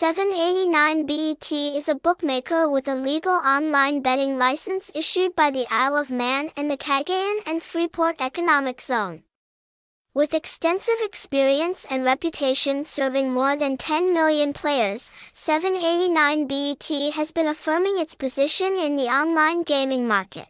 789BET is a bookmaker with a legal online betting license issued by the Isle of Man and the Cagayan and Freeport Economic Zone. With extensive experience and reputation serving more than 10 million players, 789BET has been affirming its position in the online gaming market.